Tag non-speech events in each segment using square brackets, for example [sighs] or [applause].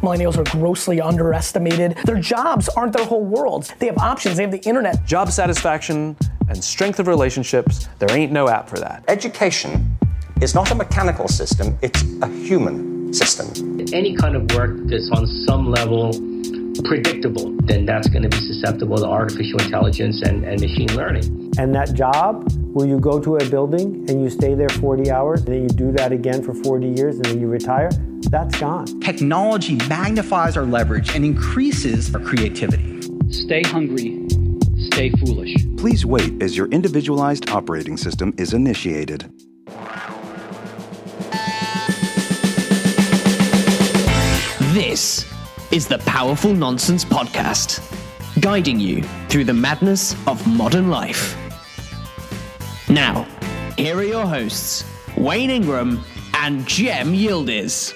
Millennials are grossly underestimated. Their jobs aren't their whole worlds. They have options, they have the internet. Job satisfaction and strength of relationships, there ain't no app for that. Education is not a mechanical system, it's a human system. Any kind of work that's on some level predictable, then that's going to be susceptible to artificial intelligence and, and machine learning. And that job where you go to a building and you stay there 40 hours and then you do that again for 40 years and then you retire, that's gone. Technology magnifies our leverage and increases our creativity. Stay hungry, stay foolish. Please wait as your individualized operating system is initiated. This is the Powerful Nonsense Podcast, guiding you through the madness of modern life. Now, here are your hosts, Wayne Ingram and Jem Yildiz.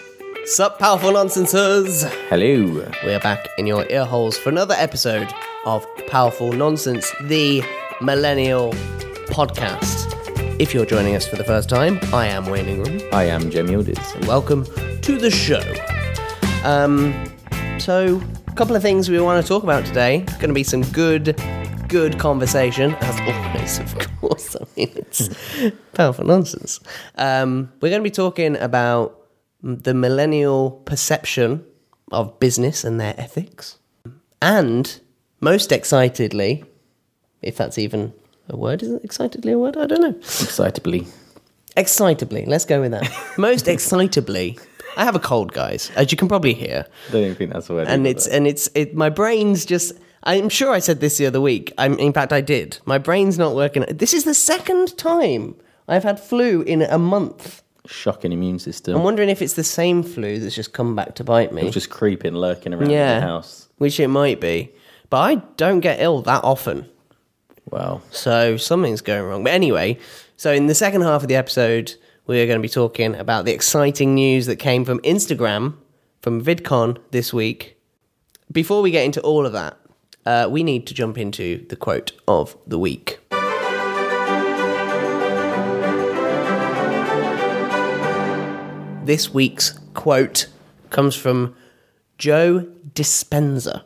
Sup, powerful nonsenses? Hello. We're back in your ear holes for another episode of Powerful Nonsense, the Millennial Podcast. If you're joining us for the first time, I am Wayne Ingram. I am Jem Yildiz. And welcome to the show. Um, so, a couple of things we want to talk about today. Going to be some good, good conversation, as always, of course. It's powerful nonsense. Um, we're going to be talking about the millennial perception of business and their ethics. And most excitedly, if that's even a word, is it excitedly a word? I don't know. Excitably. Excitably, let's go with that. [laughs] most excitably, I have a cold, guys, as you can probably hear. I don't even think that's a word. And it's and it's it. My brain's just. I'm sure I said this the other week. I'm, in fact, I did. My brain's not working. This is the second time I've had flu in a month. shocking immune system. I'm wondering if it's the same flu that's just come back to bite me. It was just creeping, lurking around yeah, the house. which it might be. But I don't get ill that often. Wow. So something's going wrong. But anyway, so in the second half of the episode, we are going to be talking about the exciting news that came from Instagram, from VidCon this week. Before we get into all of that, uh, we need to jump into the quote of the week. This week's quote comes from Joe Dispenza,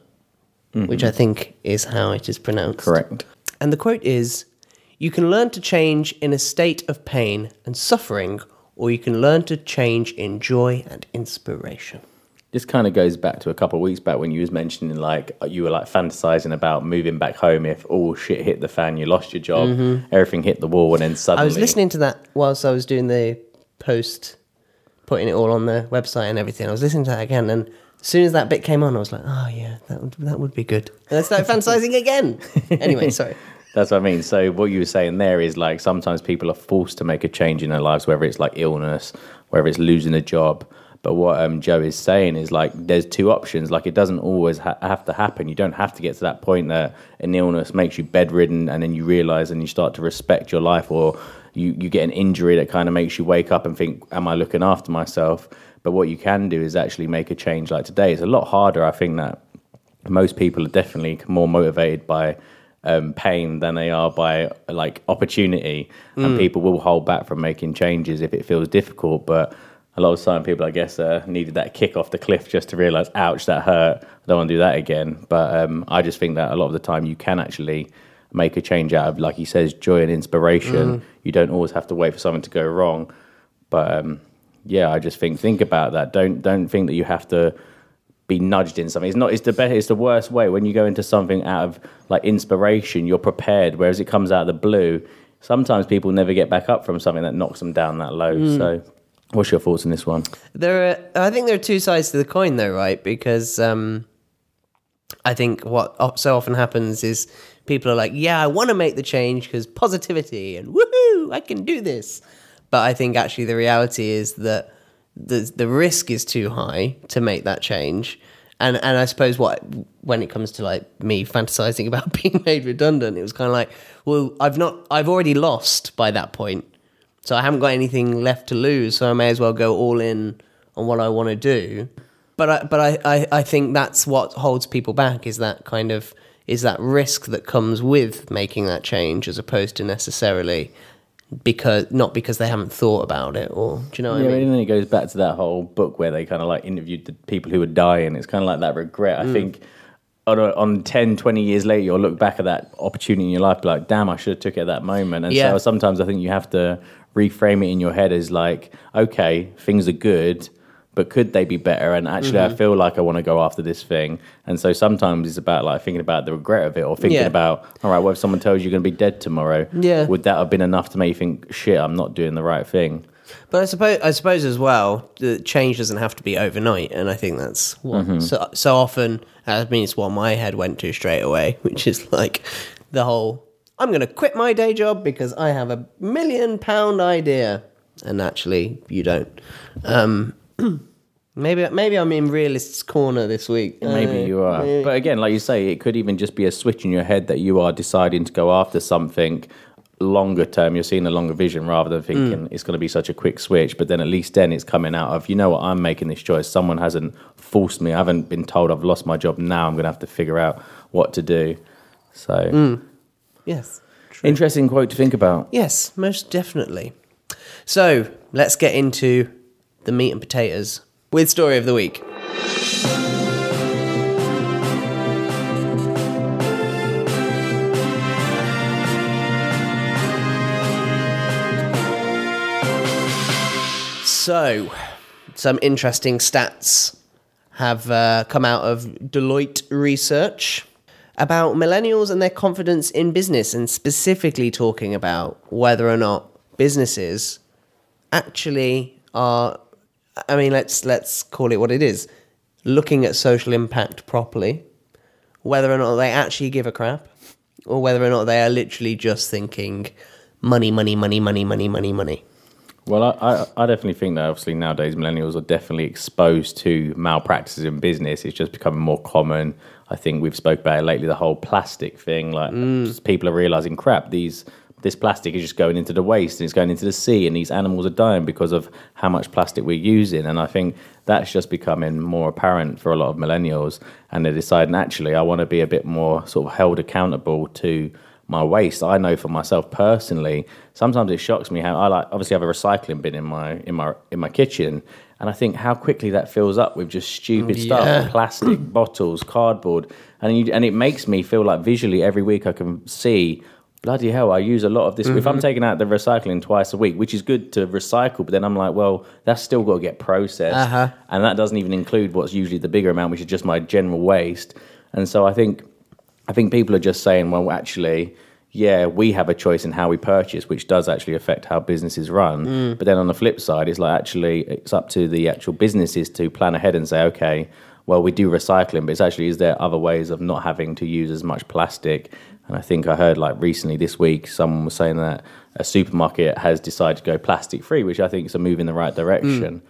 which I think is how it is pronounced. Correct. And the quote is You can learn to change in a state of pain and suffering, or you can learn to change in joy and inspiration. This kind of goes back to a couple of weeks back when you was mentioning like uh, you were like fantasizing about moving back home if all shit hit the fan, you lost your job, mm-hmm. everything hit the wall, and then suddenly I was listening to that whilst I was doing the post, putting it all on the website and everything. I was listening to that again, and as soon as that bit came on, I was like, oh, yeah, that would, that would be good. And I started fantasizing again. [laughs] Anyway, sorry. That's what I mean. So what you were saying there is like sometimes people are forced to make a change in their lives, whether it's like illness, whether it's losing a job. But what um, Joe is saying is like there's two options. Like it doesn't always ha- have to happen. You don't have to get to that point that an illness makes you bedridden, and then you realize and you start to respect your life, or you you get an injury that kind of makes you wake up and think, "Am I looking after myself?" But what you can do is actually make a change. Like today, it's a lot harder. I think that most people are definitely more motivated by um, pain than they are by like opportunity, and people will hold back from making changes if it feels difficult. But a lot of time, people, I guess, uh, needed that kick off the cliff just to realize, ouch, that hurt. I don't want to do that again. But um, I just think that a lot of the time, you can actually make a change out of, like he says, joy and inspiration. You don't always have to wait for something to go wrong. But um, yeah, I just think think about that. Don't don't think that you have to be nudged in something. It's not. It's the best. It's the worst way when you go into something out of like inspiration. You're prepared, whereas it comes out of the blue. Sometimes people never get back up from something that knocks them down that low. So, what's your thoughts on this one? There are, I think there are two sides to the coin, though, right? Because um, I think what so often happens is people are like, "Yeah, I want to make the change because positivity and woohoo, I can do this." But I think actually the reality is that the the risk is too high to make that change. And and I suppose what when it comes to like me fantasizing [laughs] about being made redundant, it was kind of like, well, I've not, I've already lost by that point, so I haven't got anything left to lose. So I may as well go all in on what I want to do. But I, but I, I, I think that's what holds people back is that kind of is that risk that comes with making that change as opposed to necessarily because not because they haven't thought about it or do you know what yeah, I mean? and then it goes back to that whole book where they kind of like interviewed the people who were dying. It's kind of like that regret. I Mm. think on, on 10, 20 years later, you'll look back at that opportunity in your life, be like, damn, I should have took it at that moment. And Yeah. so sometimes I think you have to reframe it in your head as like, okay, things are good, but could they be better? And actually, I Mhm. feel like I want to go after this thing. And so sometimes it's about like thinking about the regret of it or thinking Yeah. about, all right, what if someone tells you you're going to be dead tomorrow? Yeah. Would that have been enough to make you think, shit, I'm not doing the right thing? But I suppose I suppose as well, the change doesn't have to be overnight, and I think that's what Mhm. so so often. I mean, it's what my head went to straight away, [laughs] which is like the whole I'm going to quit my day job because I have a million pound idea, and actually you don't. Um, [clears throat] maybe maybe I'm in realist's corner this week. Maybe Uh, you are. maybe- But again, like you say, it could even just be a switch in your head that you are deciding to go after something longer term. You're seeing a longer vision rather than thinking it's going to be such a quick switch. But then at least then it's coming out of, you know what, I'm making this choice. Someone hasn't forced me. I haven't been told I've lost my job. Now I'm going to have to figure out what to do. So, yes. interesting quote to think about. Yes, most definitely. So let's get into the meat and potatoes with story of the week. So, some interesting stats have uh, come out of Deloitte research about millennials and their confidence in business, and specifically talking about whether or not businesses actually are. I mean, let's let's call it what it is: looking at social impact properly, whether or not they actually give a crap, or whether or not they are literally just thinking money, money, money, money, money, money, money. Well, I, I, definitely think that obviously nowadays millennials are definitely exposed to malpractices in business. It's just becoming more common. I think we've spoke about it lately. The whole plastic thing, like mm. just people are realizing, crap, these this plastic is just going into the waste and it's going into the sea, and these animals are dying because of how much plastic we're using. And I think that's just becoming more apparent for a lot of millennials, and they're deciding actually, I want to be a bit more sort of held accountable to my waste. I know for myself personally, sometimes it shocks me how I like obviously I have a recycling bin in my in my in my kitchen and I think how quickly that fills up with just stupid Yeah. stuff, plastic [clears throat] bottles, cardboard, and you, and it makes me feel like visually every week I can see bloody hell, I use a lot of this. If I'm Mhm. taking out the recycling twice a week, which is good to recycle, but then I'm like, well, that's still got to get processed. Uh-huh. And that doesn't even include what's usually the bigger amount, which is just my general waste. And so I think I think people are just saying, well, actually, yeah, we have a choice in how we purchase, which does actually affect how businesses run. Mm. But then on the flip side, it's like actually it's up to the actual businesses to plan ahead and say, okay, well, we do recycling, but it's actually is there other ways of not having to use as much plastic? And I think I heard like recently this week, someone was saying that a supermarket has decided to go plastic free, which I think is a move in the right direction.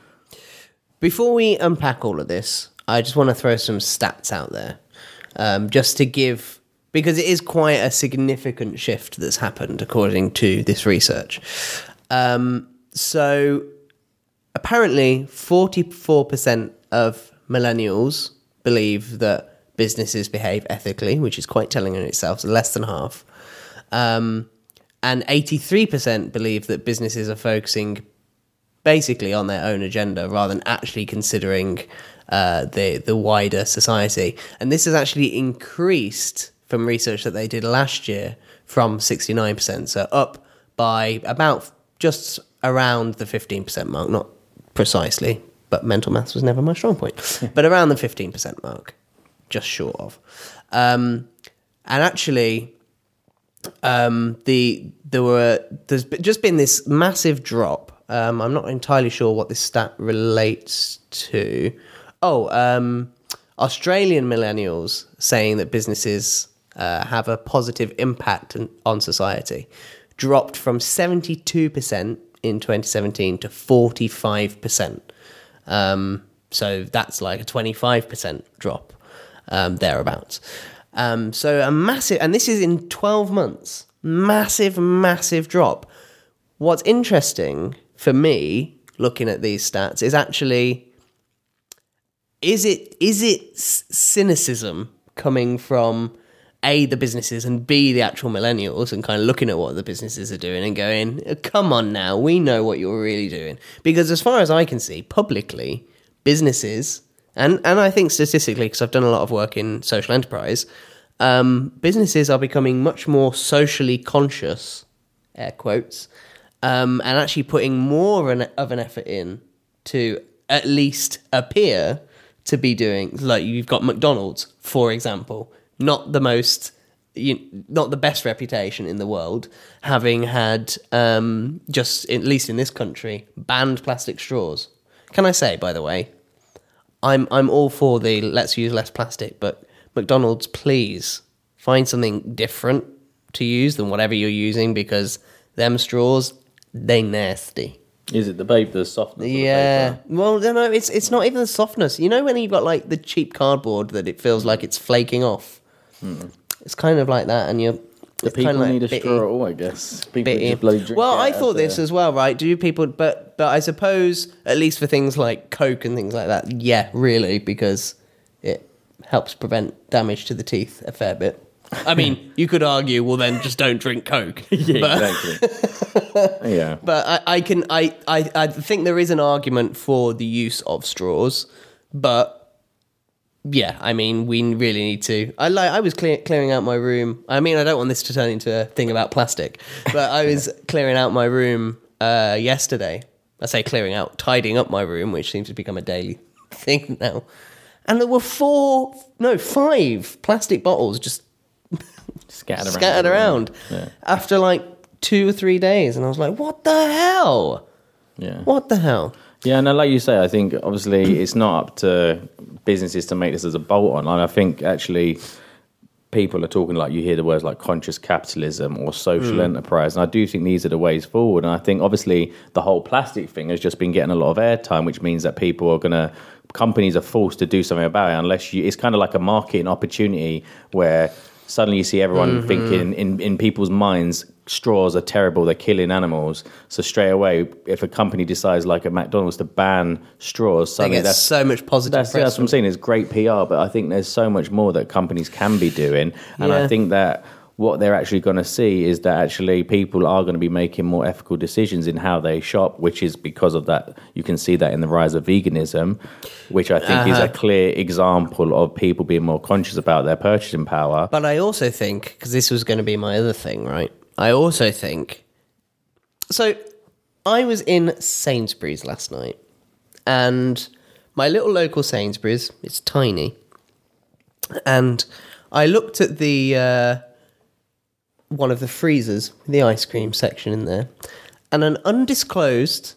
Before we unpack all of this, I just want to throw some stats out there, um, just to give because it is quite a significant shift that's happened according to this research. Um, so apparently, forty-four percent of millennials believe that businesses behave ethically, which is quite telling in itself. So less than half. Um, and 83% believe that businesses are focusing basically on their own agenda rather than actually considering uh, the the wider society. And this has actually increased from research that they did last year from 69%, so up by about just around the 15% mark, not precisely, but mental maths was never my strong point, but around the 15% mark, just short of. Um, and actually, um, the there were there's just been this massive drop. Um, I'm not entirely sure what this stat relates to. Oh, um, Australian millennials saying that businesses uh, have a positive impact on, society dropped from 72% in 2017 to 45%. Um, so that's like a 25% drop um, thereabouts. Um, so a massive, and this is in 12 months, massive, massive drop. What's interesting for me looking at these stats is actually is it is it cynicism coming from a the businesses and b the actual millennials and kind of looking at what the businesses are doing and going come on now we know what you're really doing. Because as far as i can see publicly businesses and and i think statistically because i've done a lot of work in social enterprise um, businesses are becoming much more socially conscious air quotes um, and actually putting more of an effort in to at least appear to be doing like you've got mcdonald's for example not the most you, not the best reputation in the world, having had um, just at least in this country banned plastic straws. Can I say, by the way, I'm I'm all for the let's use less plastic, but McDonald's, please find something different to use than whatever you're using because them straws they nasty. Is it the babe, the softness? Yeah. Well, no, no, it's it's not even the softness. You know when you've got like the cheap cardboard that it feels like it's flaking off. Hmm. It's kind of like that, and you're. The it's kind people of like need a bitty. straw at all, I guess. People Bitty. just bloody drink Well, I thought this a- as well, right? Do people, but but I suppose at least for things like Coke and things like that, yeah, really, because it helps prevent damage to the teeth a fair bit. I mean, you could argue, well, then just don't drink Coke. [laughs] Yeah, but, exactly. [laughs] yeah. but I, I can, I, I, I think there is an argument for the use of straws, but yeah, I mean, we really need to. I like. I was clear, clearing out my room. I mean, I don't want this to turn into a thing about plastic, but I was [laughs] clearing out my room uh, yesterday. I say clearing out, tidying up my room, which seems to become a daily thing now. And there were four, no, five plastic bottles just Scattered around. scattered around Yeah. after like two or three days, and I was like, "What the hell? Yeah. What the hell?" Yeah, no, like you say, I think obviously [clears throat] it's not up to businesses to make this as a bolt on. And I think actually people are talking like you hear the words like conscious capitalism or social Mm. enterprise. And I do think these are the ways forward. And I think obviously the whole plastic thing has just been getting a lot of airtime, which means that people are going to, companies are forced to do something about it unless you, it's kind of like a marketing opportunity where suddenly you see everyone Mhm. thinking in, in people's minds straws are terrible they're killing animals so straight away if a company decides like a mcdonald's to ban straws suddenly that's so much positive that's, that's what i'm saying it's great pr but i think there's so much more that companies can be doing and Yeah. i think that what they're actually going to see is that actually people are going to be making more ethical decisions in how they shop, which is because of that. You can see that in the rise of veganism, which I think is Uh-huh. a clear example of people being more conscious about their purchasing power. But I also think, because this was going to be my other thing, right? I also think. So I was in Sainsbury's last night, and my little local Sainsbury's, it's tiny. And I looked at the. Uh, one of the freezers, the ice cream section in there, and an undisclosed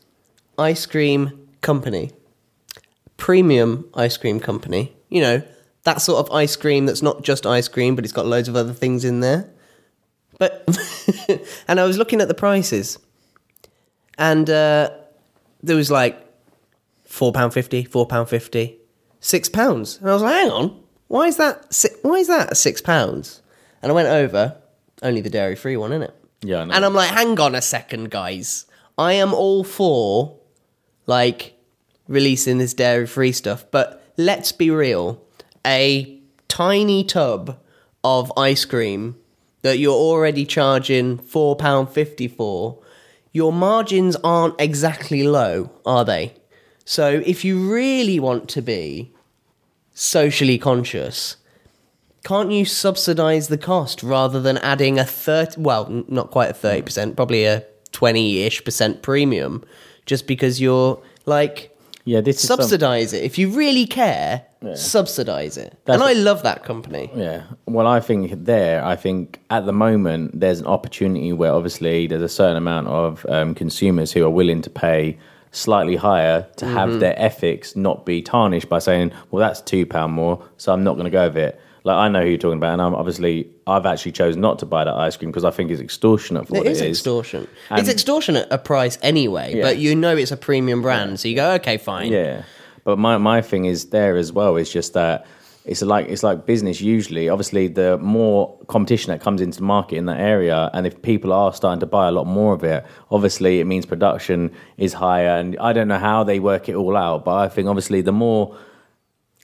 ice cream company, premium ice cream company, you know, that sort of ice cream that's not just ice cream, but it's got loads of other things in there. But, [laughs] and I was looking at the prices, and uh, there was like £4.50, £4.50, £6. And I was like, hang on, why is that, why is that £6? And I went over, only the dairy free one, innit? Yeah, I know. And I'm like, hang on a second, guys. I am all for like releasing this dairy free stuff, but let's be real. A tiny tub of ice cream that you're already charging £4.50 for, your margins aren't exactly low, are they? So if you really want to be socially conscious, can't you subsidize the cost rather than adding a 30 well not quite a 30% probably a 20ish percent premium just because you're like yeah this is some- subsidize it if you really care Yeah. subsidize it That's- and i love that company Yeah. Well, I think there, I think at the moment there's an opportunity where obviously there's a certain amount of um, consumers who are willing to pay slightly higher to have Mhm. their ethics not be tarnished by saying, well, that's two pound more, so I'm not going to go with it. Like I know who you're talking about, and I'm obviously I've actually chosen not to buy that ice cream because I think it's extortionate for it what is it is. extortion And- it's extortionate a price anyway Yeah. but you know it's a premium brand so you go okay fine Yeah, but my my thing is there as well. Is just that it's like it's like business. Usually, obviously, the more competition that comes into the market in that area, and if people are starting to buy a lot more of it, obviously, it means production is higher. And I don't know how they work it all out, but I think obviously the more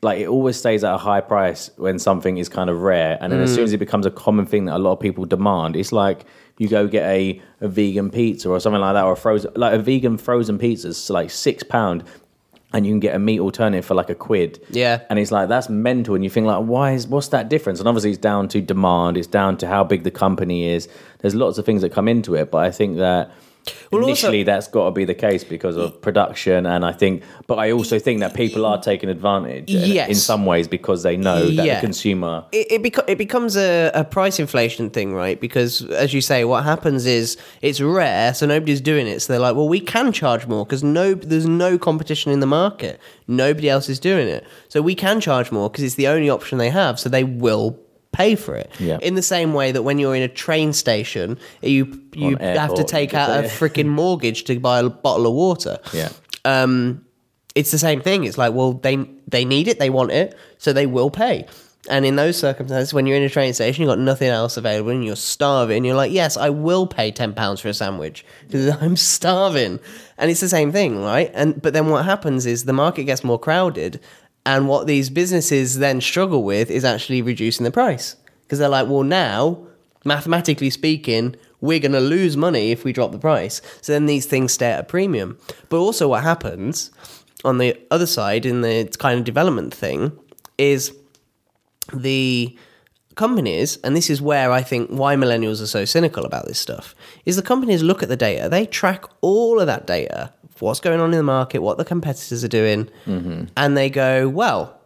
like it always stays at a high price when something is kind of rare, and then as Mm. soon as it becomes a common thing that a lot of people demand, it's like you go get a, a vegan pizza or something like that, or a frozen like a vegan frozen pizza is like six pound. And you can get a meat alternative for like a quid. Yeah. And it's like that's mental. And you think like, why is what's that difference? And obviously it's down to demand, it's down to how big the company is. There's lots of things that come into it. But I think that Well, also- initially that's got to be the case because of production and i think but i also think that people are taking advantage in- Yes. in some ways because they know that Yeah. the consumer it it, beco- it becomes a, a price inflation thing, right? Because as you say, what happens is it's rare, so nobody's doing it. So they're like, well, we can charge more because no, there's no competition in the market. Nobody else is doing it, so we can charge more because it's the only option they have. So they will pay for it. Yeah. In the same way that when you're in a train station, you you have to take out a freaking [laughs] mortgage to buy a bottle of water yeah um, it's the same thing. It's like, well, they they need it, they want it, so they will pay. And in those circumstances, when you're in a train station, you've got nothing else available, and you're starving, you're like, yes, I will pay ten pounds for a sandwich because [laughs] I'm starving. And it's the same thing, right? And but then what happens is the market gets more crowded, and what these businesses then struggle with is actually reducing the price because they're like, well, now mathematically speaking, we're going to lose money if we drop the price. So then these things stay at a premium. But also, what happens on the other side in the kind of development thing is the companies, and this is where I think why millennials are so cynical about this stuff, is the companies look at the data, they track all of that data, what's going on in the market, what the competitors are doing, mm-hmm. and they go, well,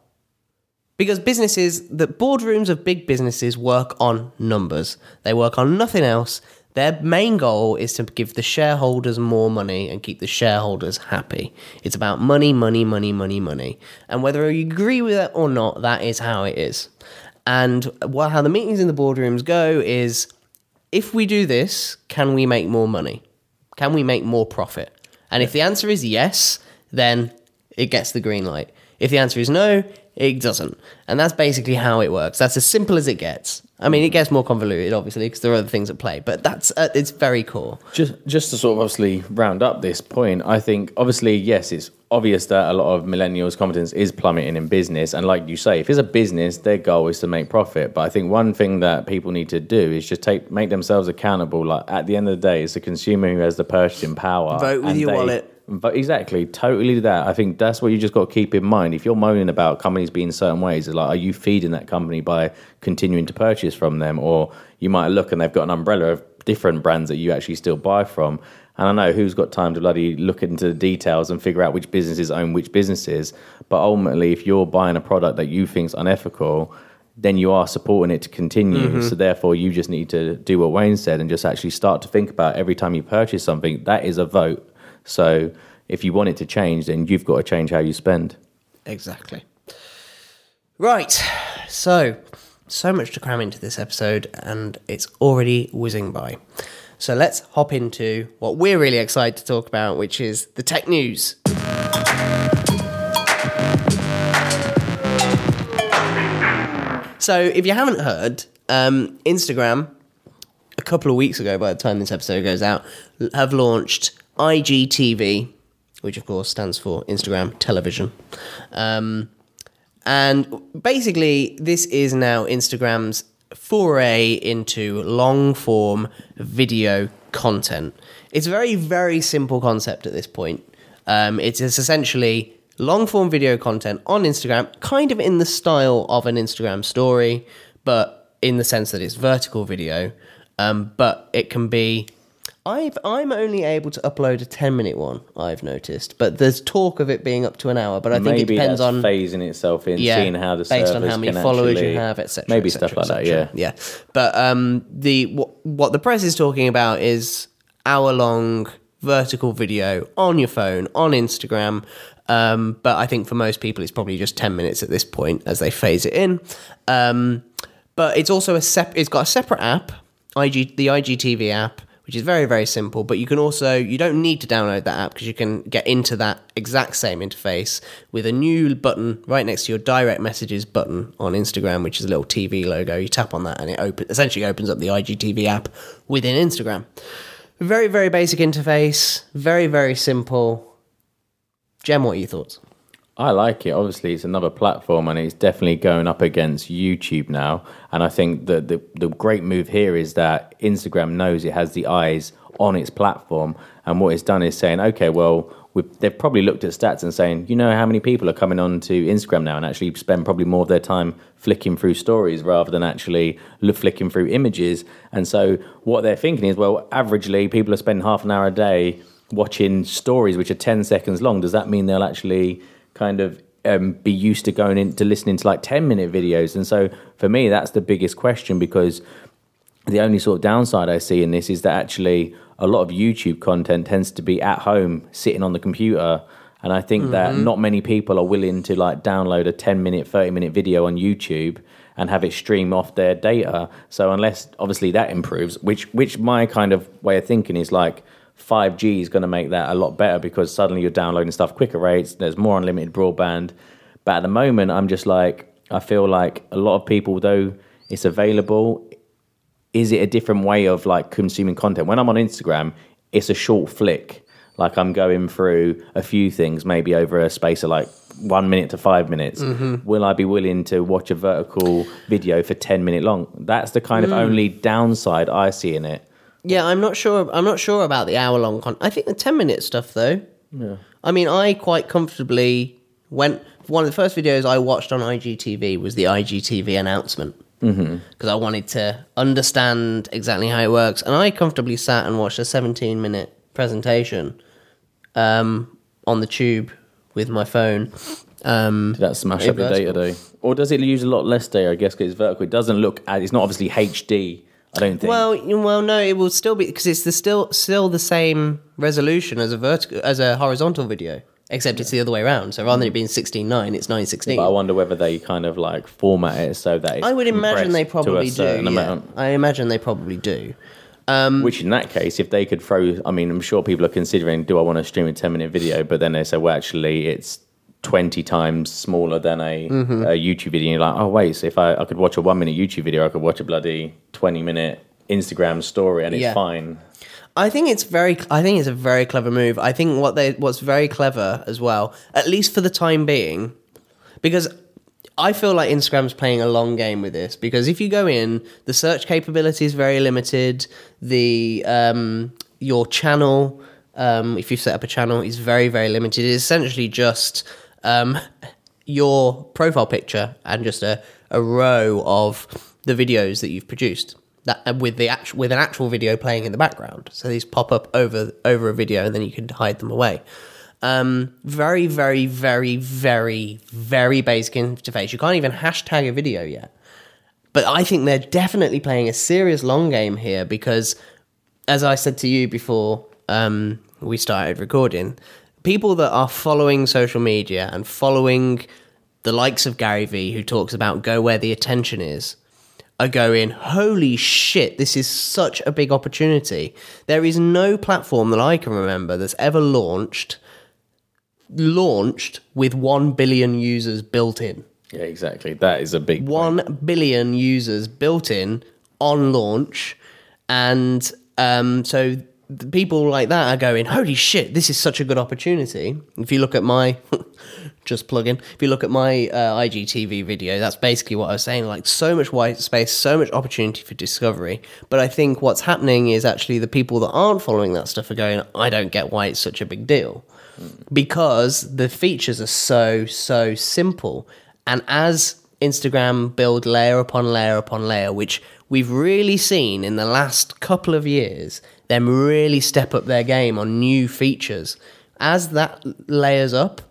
because businesses, the boardrooms of big businesses work on numbers. They work on nothing else. Their main goal is to give the shareholders more money and keep the shareholders happy. It's about money, money, money, money, money. And whether you agree with it or not, that is how it is. And what, how the meetings in the boardrooms go is if we do this, can we make more money? Can we make more profit? And if the answer is yes, then it gets the green light. If the answer is no, it doesn't. And that's basically how it works. That's as simple as it gets. I mean, it gets more convoluted, obviously, because there are other things at play, but that's at its very core. just just to sort of obviously round up this point i think obviously yes it's obvious that a lot of millennials competence is plummeting in business and like you say if it's a business their goal is to make profit but i think one thing that people need to do is just take make themselves accountable like at the end of the day it's the consumer who has the purchasing power Vote with and your wallet. But exactly, totally that. I think that's what you just got to keep in mind. If you're moaning about companies being certain ways, it's like, are you feeding that company by continuing to purchase from them? Or you might look and they've got an umbrella of different brands that you actually still buy from. And I know who's got time to bloody look into the details and figure out which businesses own which businesses. But ultimately, if you're buying a product that you think's unethical, then you are supporting it to continue. Mhm. So therefore, you just need to do what Wayne said and just actually start to think about every time you purchase something, that is a vote. So if you want it to change, then you've got to change how you spend. Exactly. Right. So, so much to cram into this episode, and it's already whizzing by. So, let's hop into what we're really excited to talk about, which is the tech news. So, if you haven't heard, um, Instagram, a couple of weeks ago, by the time this episode goes out, have launched IGTV, which of course stands for Instagram Television. Um, and basically, this is now Instagram's foray into long form video content. It's a very, very simple concept at this point. Um, it's, essentially long form video content on Instagram, kind of in the style of an Instagram story, but in the sense that it's vertical video. Um, but it can be. I've, I'm only able to upload a 10 minute one, I've noticed. But there's talk of it being up to an hour. But I think Maybe it depends on. phasing itself in, Yeah, seeing how the based on how many followers actually- you have, etc. Maybe et stuff like that. Yeah. yeah. But um, the what, what the press is talking about is hour long vertical video on your phone on Instagram. Um, but I think for most people, it's probably just ten minutes at this point as they phase it in. Um, but it's also a sep- It's got a separate app, IG the IGTV app, which is very very simple. But you can also you don't need to download that app because you can get into that exact same interface with a new button right next to your direct messages button on Instagram, which is a little TV logo. You tap on that and it open, essentially opens up the IGTV app within Instagram. Very very basic interface, very very simple. Jem, what are your thoughts? I like it. Obviously, it's another platform, and it's definitely going up against YouTube now. And I think that the the great move here is that Instagram knows it has the eyes on its platform, and what it's done is saying, okay, well, they've probably looked at stats and saying, you know, how many people are coming on to Instagram now and actually spend probably more of their time flicking through stories rather than actually flicking through images. And so what they're thinking is, well, averagely people are spending half an hour a day watching stories which are 10 seconds long. Does that mean they'll actually kind of um, be used to going into listening to like 10 minute videos? And so for me, that's the biggest question because the only sort of downside I see in this is that actually a lot of YouTube content tends to be at home, sitting on the computer. And I think that Mhm. not many people are willing to like download a 10 minute, 30 minute video on YouTube and have it stream off their data. So unless obviously that improves, which which my kind of way of thinking is like 5G is going to make that a lot better because suddenly you're downloading stuff quicker rates, there's more unlimited broadband. But at the moment I'm just like I feel like a lot of people though it's available is it a different way of like consuming content? When I'm on Instagram, it's a short flick. Like I'm going through a few things, maybe over a space of like one minute to five minutes. Mhm. Will I be willing to watch a vertical video for ten minute long? That's the kind of Mm. only downside I see in it. Yeah, I'm not sure. I'm not sure about the hour long con. I think the ten minute stuff though. Yeah. I mean, I quite comfortably went. One of the first videos I watched on IGTV was the IGTV announcement Mm-hmm. because I wanted to understand exactly how it works, and I comfortably sat and watched a 17 minute presentation um, on the tube with my phone. Um, Did that smash up your data though? Or does it use a lot less data? I guess because it's vertical. It doesn't look. at- It's not obviously HD. I don't think. Well, well, no, it will still be because it's the still still the same resolution as a vertical as a horizontal video, except it's the other way around. So rather than it being sixteen nine, it's nine sixteen. but I wonder whether they kind of like format it so that it's I would imagine they compressed to a probably do. certain Yeah. amount. I imagine they probably do. Um, Which in that case, if they could throw, I mean, I'm sure people are considering, do I want to stream a 10 minute video? But then they say, well, actually, it's 20 times smaller than a, Mhm. a YouTube video. And you're like, oh, wait, so if I, I could watch a one minute YouTube video, I could watch a bloody 20 minute Instagram story and it's Yeah. fine. I think it's very. I think it's a very clever move. I think what they what's very clever as well, at least for the time being, because I feel like Instagram's playing a long game with this. Because if you go in, the search capability is very limited. The um, your channel, um, if you set up a channel, is very very limited. It's essentially just um, your profile picture and just a, a row of the videos that you've produced that uh, with the actual with an actual video playing in the background. So these pop up over over a video, and then you can hide them away. Um, very, very, very, very, very basic interface. You can't even hashtag a video yet. But I think they're definitely playing a serious long game here because, as I said to you before um, we started recording, people that are following social media and following the likes of Gary Vee, who talks about go where the attention is, are going, holy shit, this is such a big opportunity. There is no platform that I can remember that's ever launched launched with 1 billion users built in. Yeah, exactly. That is a big. 1 billion users built in on launch. And um, so people like that are going, holy shit, this is such a good opportunity. If you look at my, [laughs] just plug in, if you look at my uh, IGTV video, that's basically what I was saying. Like so much white space, so much opportunity for discovery. But I think what's happening is actually the people that aren't following that stuff are going, I don't get why it's such a big deal because the features are so so simple and as instagram build layer upon layer upon layer which we've really seen in the last couple of years them really step up their game on new features as that layers up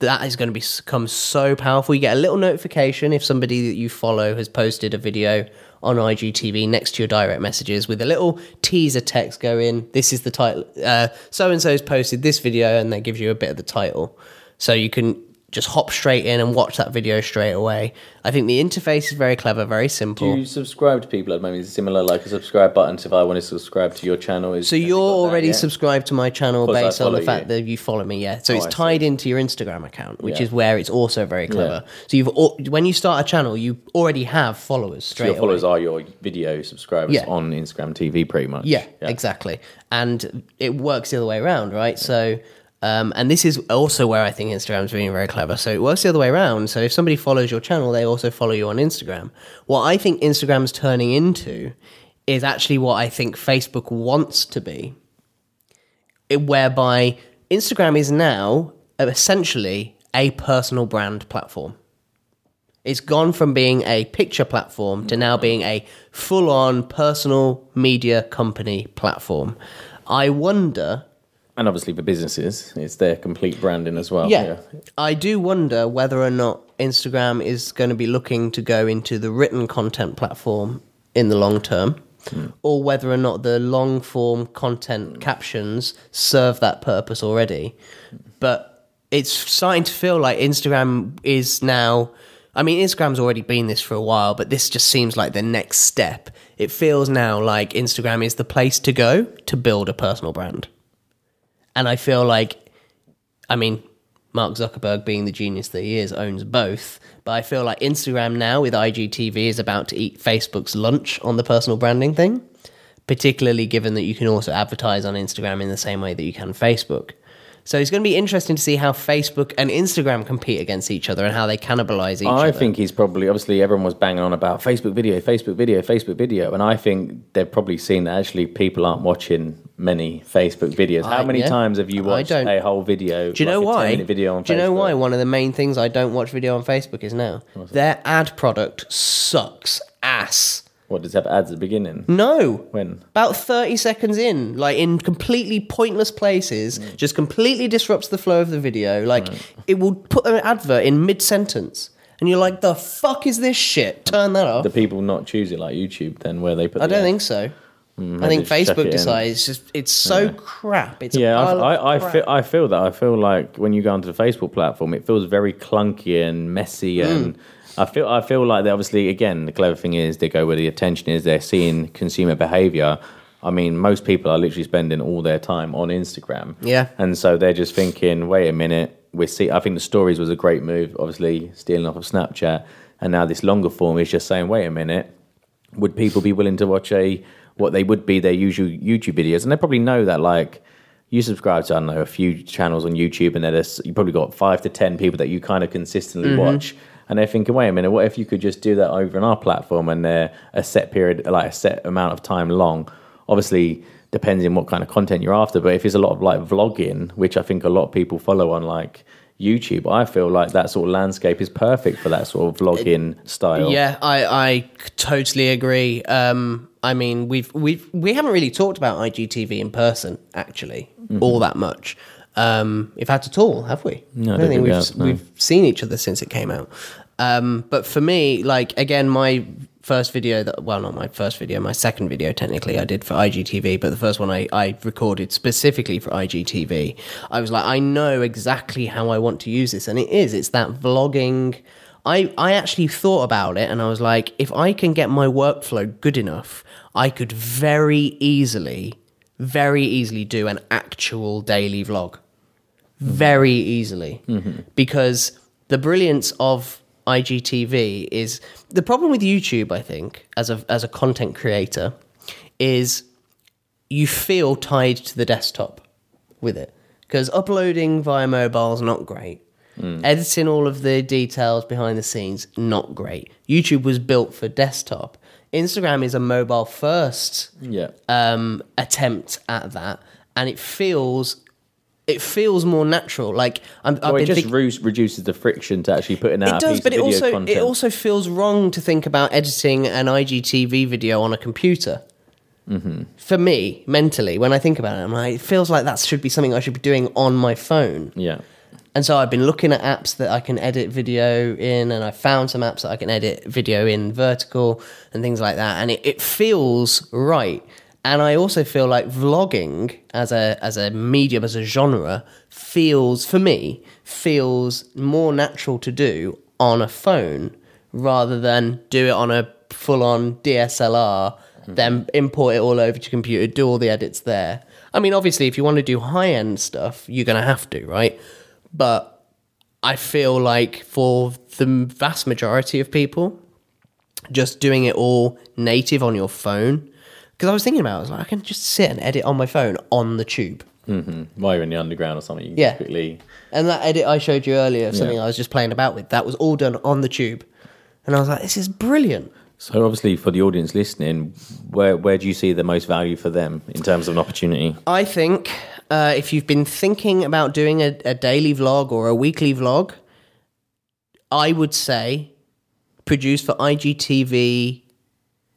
that is going to become so powerful. You get a little notification if somebody that you follow has posted a video on IGTV next to your direct messages with a little teaser text going, This is the title. Uh, so and so's posted this video, and that gives you a bit of the title. So you can just hop straight in and watch that video straight away. I think the interface is very clever, very simple. Do you subscribe to people at the moment? Is similar like a subscribe button? So if I want to subscribe to your channel, is So you're already yeah? subscribed to my channel based on the fact you. that you follow me, yeah. So Oh, it's tied into your Instagram account, which Yeah. is where it's also very clever. So you've al- when you start a channel, you already have followers So your followers away. are your video subscribers Yeah. on Instagram TV, pretty much. Yeah, exactly. And it works the other way around, right? So Um, and this is also where I think Instagram's being very clever. So it works the other way around. So if somebody follows your channel, they also follow you on Instagram. What I think Instagram's turning into is actually what I think Facebook wants to be, whereby Instagram is now essentially a personal brand platform. It's gone from being a picture platform to now being a full on personal media company platform. I wonder And obviously for businesses, it's their complete branding as well. yeah. I do wonder whether or not Instagram is going to be looking to go into the written content platform in the long term, hmm. or whether or not the long form content captions serve that purpose already. But it's starting to feel like Instagram is now. I mean, Instagram's already been this for a while, but this just seems like the next step. It feels now like Instagram is the place to go to build a personal brand. And I feel like I mean, Mark Zuckerberg, being the genius that he is, owns both. But I feel like Instagram now with IGTV is about to eat Facebook's lunch on the personal branding thing, particularly given that you can also advertise on Instagram in the same way that you can Facebook. So it's going to be interesting to see how Facebook and Instagram compete against each other and how they cannibalize each I other. I think he's probably obviously everyone was banging on about Facebook video, Facebook video, Facebook video, and I think they've probably seen that actually people aren't watching many Facebook videos. How I- many yeah. times have you watched a whole video? Do you know like a why? video on Do you know why? One of the main things I don't watch video on Facebook is now their ad product sucks ass. What does it have ads at the beginning? No. When? About 30 seconds in, like in completely pointless places, Mm. just completely disrupts the flow of the video. Like it will put an advert in mid sentence. And you're like, the fuck is this shit? Turn that off. The people not choose it like YouTube then, where they put? I the don't ad? think so. Mm, I think maybe just chuck Facebook decides it's just it's so Yeah. crap. It's yeah, a pile I, of I, I feel I feel that I feel like when you go onto the Facebook platform, it feels very clunky and messy, Mm. and I feel I feel like they obviously again the clever thing is they go where the attention is. They're seeing consumer behavior. I mean, most people are literally spending all their time on Instagram. Yeah. and so they're just thinking, wait a minute, we see. I think the stories was a great move, obviously stealing off of Snapchat, and now this longer form is just saying, wait a minute, would people be willing to watch a what they would be their usual YouTube videos? And they probably know that like you subscribe to I don't know a few channels on YouTube, and there's you probably got five to ten people that you kind of consistently Mhm. watch. And they're thinking, wait a minute, what if you could just do that over on our platform and they're a set period, like a set amount of time long? Obviously, depends on what kind of content you're after. But if it's a lot of like vlogging, which I think a lot of people follow on like YouTube, I feel like that sort of landscape is perfect for that sort of vlogging style. Yeah, I, I totally agree. Um, I mean, we've we've we haven't really talked about IGTV in person actually Mhm. all that much. Um, if had at all, have we? No, I I don't don't think think we we've have, no. we've seen each other since it came out. Um, but for me, like again, my first video that well, not my first video, my second video technically I did for IGTV, but the first one I, I recorded specifically for IGTV. I was like, I know exactly how I want to use this, and it is. It's that vlogging. I, I actually thought about it and I was like, if I can get my workflow good enough, I could very easily, very easily do an actual daily vlog. Very easily. Because the brilliance of IGTV is the problem with YouTube, I think, as a, as a content creator, is you feel tied to the desktop with it. Because uploading via mobile is not great. Editing all of the details behind the scenes, not great. YouTube was built for desktop. Instagram is a mobile first Yeah. um, attempt at that, and it feels it feels more natural. Like I'm, I've Well, it just think- re- reduces the friction to actually putting out it a does, but it also content. it also feels wrong to think about editing an IGTV video on a computer. hmm For me, mentally, when I think about it, I'm like, it feels like that should be something I should be doing on my phone. Yeah. And so I've been looking at apps that I can edit video in, and I found some apps that I can edit video in vertical and things like that. And it, it feels right. And I also feel like vlogging as a as a medium, as a genre, feels for me feels more natural to do on a phone rather than do it on a full on DSLR, then import it all over to computer, do all the edits there. I mean, obviously, if you want to do high end stuff, you're going to have to, right? But I feel like for the vast majority of people, just doing it all native on your phone. Because I was thinking about, it, I was like, I can just sit and edit on my phone on the tube. Mm-hmm. While you're in the underground or something, you can Yeah. quickly. And that edit I showed you earlier, something Yeah. I was just playing about with, that was all done on the tube. And I was like, this is brilliant. So obviously, for the audience listening, where where do you see the most value for them in terms of an opportunity? I think uh, if you've been thinking about doing a, a daily vlog or a weekly vlog, I would say produce for IGTV.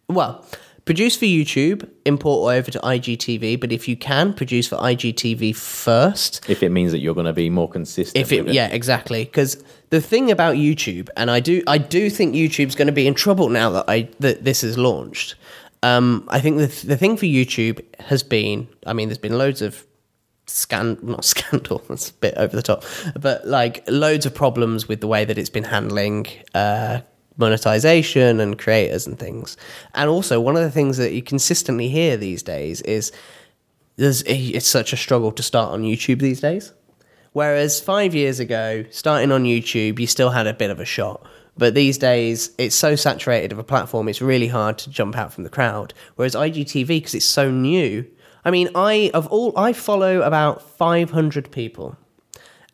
Well, produce for YouTube, import over to IGTV. But if you can, produce for IGTV first. If it means that you're going to be more consistent. If it, with yeah, exactly. Because the thing about YouTube, and I do, I do think YouTube's going to be in trouble now that I that this is launched. Um, I think the the thing for YouTube has been, I mean, there's been loads of scan, not [laughs] scandal, that's a bit over the top, but like loads of problems with the way that it's been handling uh, monetization and creators and things. And also, one of the things that you consistently hear these days is there's it's such a struggle to start on YouTube these days. Whereas five years ago, starting on YouTube, you still had a bit of a shot. But these days, it's so saturated of a platform, it's really hard to jump out from the crowd. Whereas IGTV, because it's so new, I mean, I of all I follow about 500 people,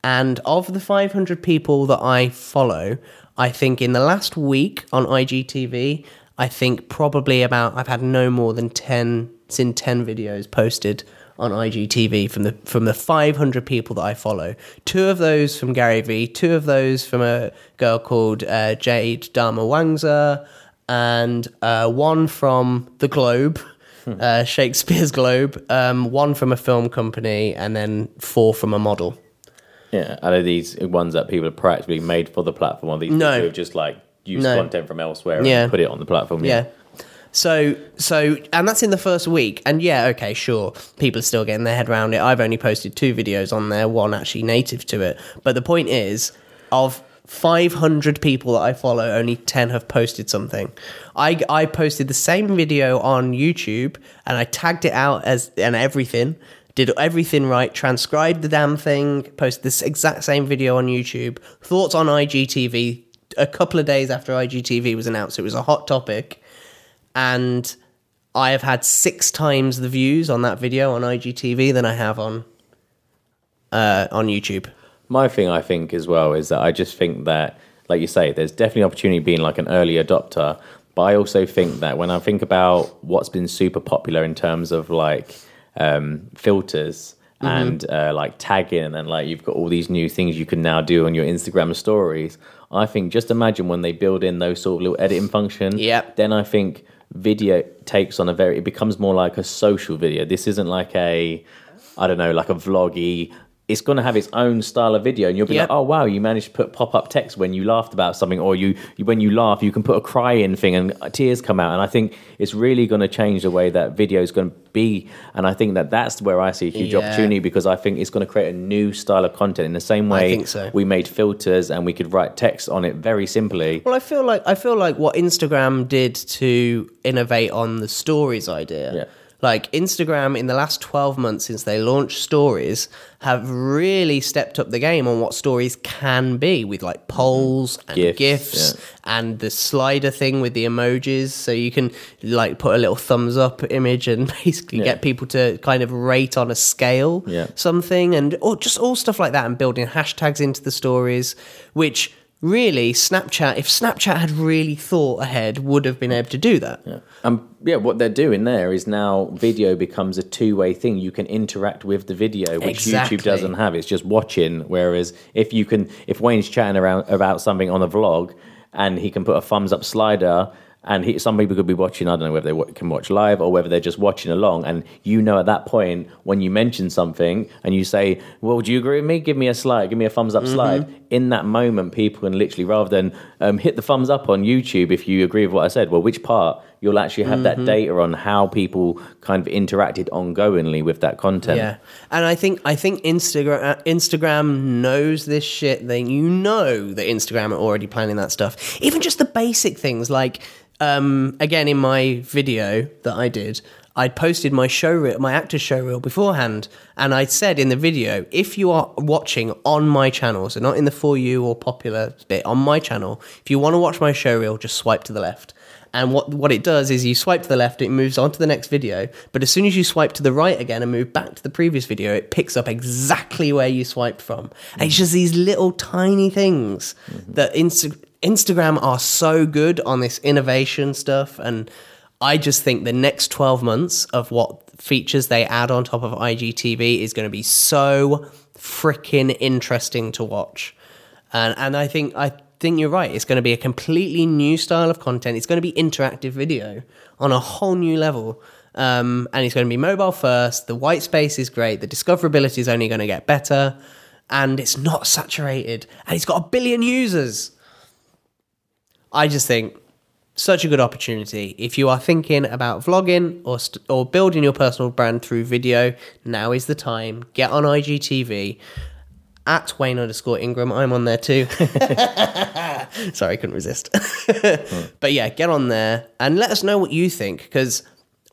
and of the 500 people that I follow, I think in the last week on IGTV, I think probably about I've had no more than 10 seen 10 videos posted on IGTV from the from the 500 people that I follow. Two of those from Gary Vee, two of those from a girl called uh, Jade Darmawangsa, and uh, one from the Globe, uh, Shakespeare's Globe, um, one from a film company, and then four from a model. Yeah, out of these ones that people have practically made for the platform, or these No. people who've just like used No. content from elsewhere Yeah. and put it on the platform. Yeah. So so and that's in the first week. And yeah, okay, sure. People are still getting their head around it. I've only posted two videos on there, one actually native to it. But the point is, of 500 people that I follow, only 10 have posted something. I, I posted the same video on YouTube and I tagged it out as and everything, did everything right, transcribed the damn thing, posted this exact same video on YouTube, thoughts on IGTV a couple of days after IGTV was announced. It was a hot topic and I have had six times the views on that video on IGTV than I have on uh, on YouTube. My thing, I think, as well, is that I just think that, like you say, there's definitely opportunity being like an early adopter. But I also think that when I think about what's been super popular in terms of like um, filters Mhm. and uh, like tagging, and like you've got all these new things you can now do on your Instagram stories. I think just imagine when they build in those sort of little editing function. Yeah. Then I think video takes on a very. It becomes more like a social video. This isn't like a I don't know, like a vloggy. It's going to have its own style of video, and you'll be Yep. like, "Oh wow, you managed to put pop-up text when you laughed about something, or you, you when you laugh, you can put a cry-in thing, and uh, tears come out." And I think it's really going to change the way that video is going to be, and I think that that's where I see a huge Yeah. opportunity because I think it's going to create a new style of content in the same way so. we made filters and we could write text on it very simply. Well, I feel like I feel like what Instagram did to innovate on the stories idea. Yeah. Like Instagram in the last 12 months since they launched stories have really stepped up the game on what stories can be with like polls mm-hmm. and GIFs, GIFs, yeah. and the slider thing with the emojis so you can like put a little thumbs up image and [laughs] basically Yeah. get people to kind of rate on a scale Yeah. something and or just all stuff like that and building hashtags into the stories which really snapchat if snapchat had really thought ahead would have been able to do that Yeah. Um, yeah, what they're doing there is now video becomes a two way thing. You can interact with the video, which Exactly. YouTube doesn't have. It's just watching. Whereas if you can, if Wayne's chatting around about something on a vlog and he can put a thumbs up slider. And he, some people could be watching. I don't know whether they wa- can watch live or whether they're just watching along. And you know, at that point, when you mention something and you say, "Well, do you agree with me? Give me a slide. Give me a thumbs up Mm-hmm. slide." In that moment, people can literally, rather than um, hit the thumbs up on YouTube if you agree with what I said. Well, which part? You'll actually have Mm-hmm. that data on how people kind of interacted ongoingly with that content. Yeah, and I think I think Instagram uh, Instagram knows this shit. Then you know that Instagram are already planning that stuff. Even just the basic things like, um, again in my video that I did, I'd posted my show reel, my actor's show reel beforehand, and I said in the video, if you are watching on my channel, so not in the for you or popular bit on my channel, if you want to watch my show reel, just swipe to the left. And what what it does is you swipe to the left, it moves on to the next video. But as soon as you swipe to the right again and move back to the previous video, it picks up exactly where you swiped from. And it's just these little tiny things that Insta- Instagram are so good on this innovation stuff. And I just think the next 12 months of what features they add on top of IGTV is going to be so freaking interesting to watch. And and I think I think you're right. It's going to be a completely new style of content. It's going to be interactive video on a whole new level. Um, and it's going to be mobile first. The white space is great. The discoverability is only going to get better. And it's not saturated. And it's got a billion users. I just think such a good opportunity. If you are thinking about vlogging or st- or building your personal brand through video, now is the time. Get on IGTV at Wayne underscore Ingram. I'm on there too. [laughs] Sorry, I couldn't resist. [laughs] but yeah, get on there and let us know what you think because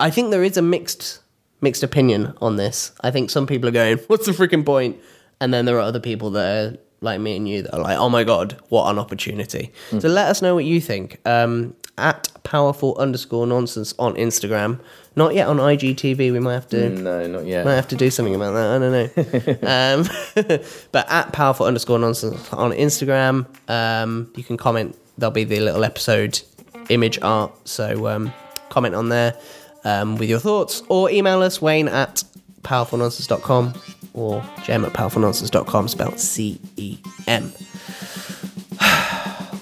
I think there is a mixed mixed opinion on this. I think some people are going, "What's the freaking point?" and then there are other people that are like me and you that are like, "Oh my god, what an opportunity!" So let us know what you think. Um, at powerful underscore nonsense on Instagram. Not yet on IGTV. We might have to. No, not yet. Might have to do something about that. I don't know. [laughs] um, [laughs] but at powerful underscore nonsense on Instagram, um, you can comment. There'll be the little episode image art. So um, comment on there um, with your thoughts or email us, Wayne at powerfulnonsense.com or Jem at powerfulnonsense.com, spelled C E M. [sighs]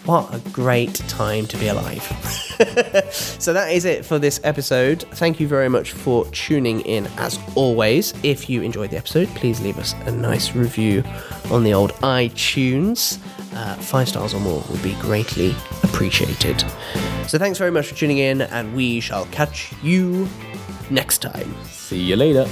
What a great time to be alive. [laughs] so that is it for this episode. Thank you very much for tuning in as always. If you enjoyed the episode, please leave us a nice review on the old iTunes. Uh, five stars or more would be greatly appreciated. So thanks very much for tuning in, and we shall catch you next time. See you later.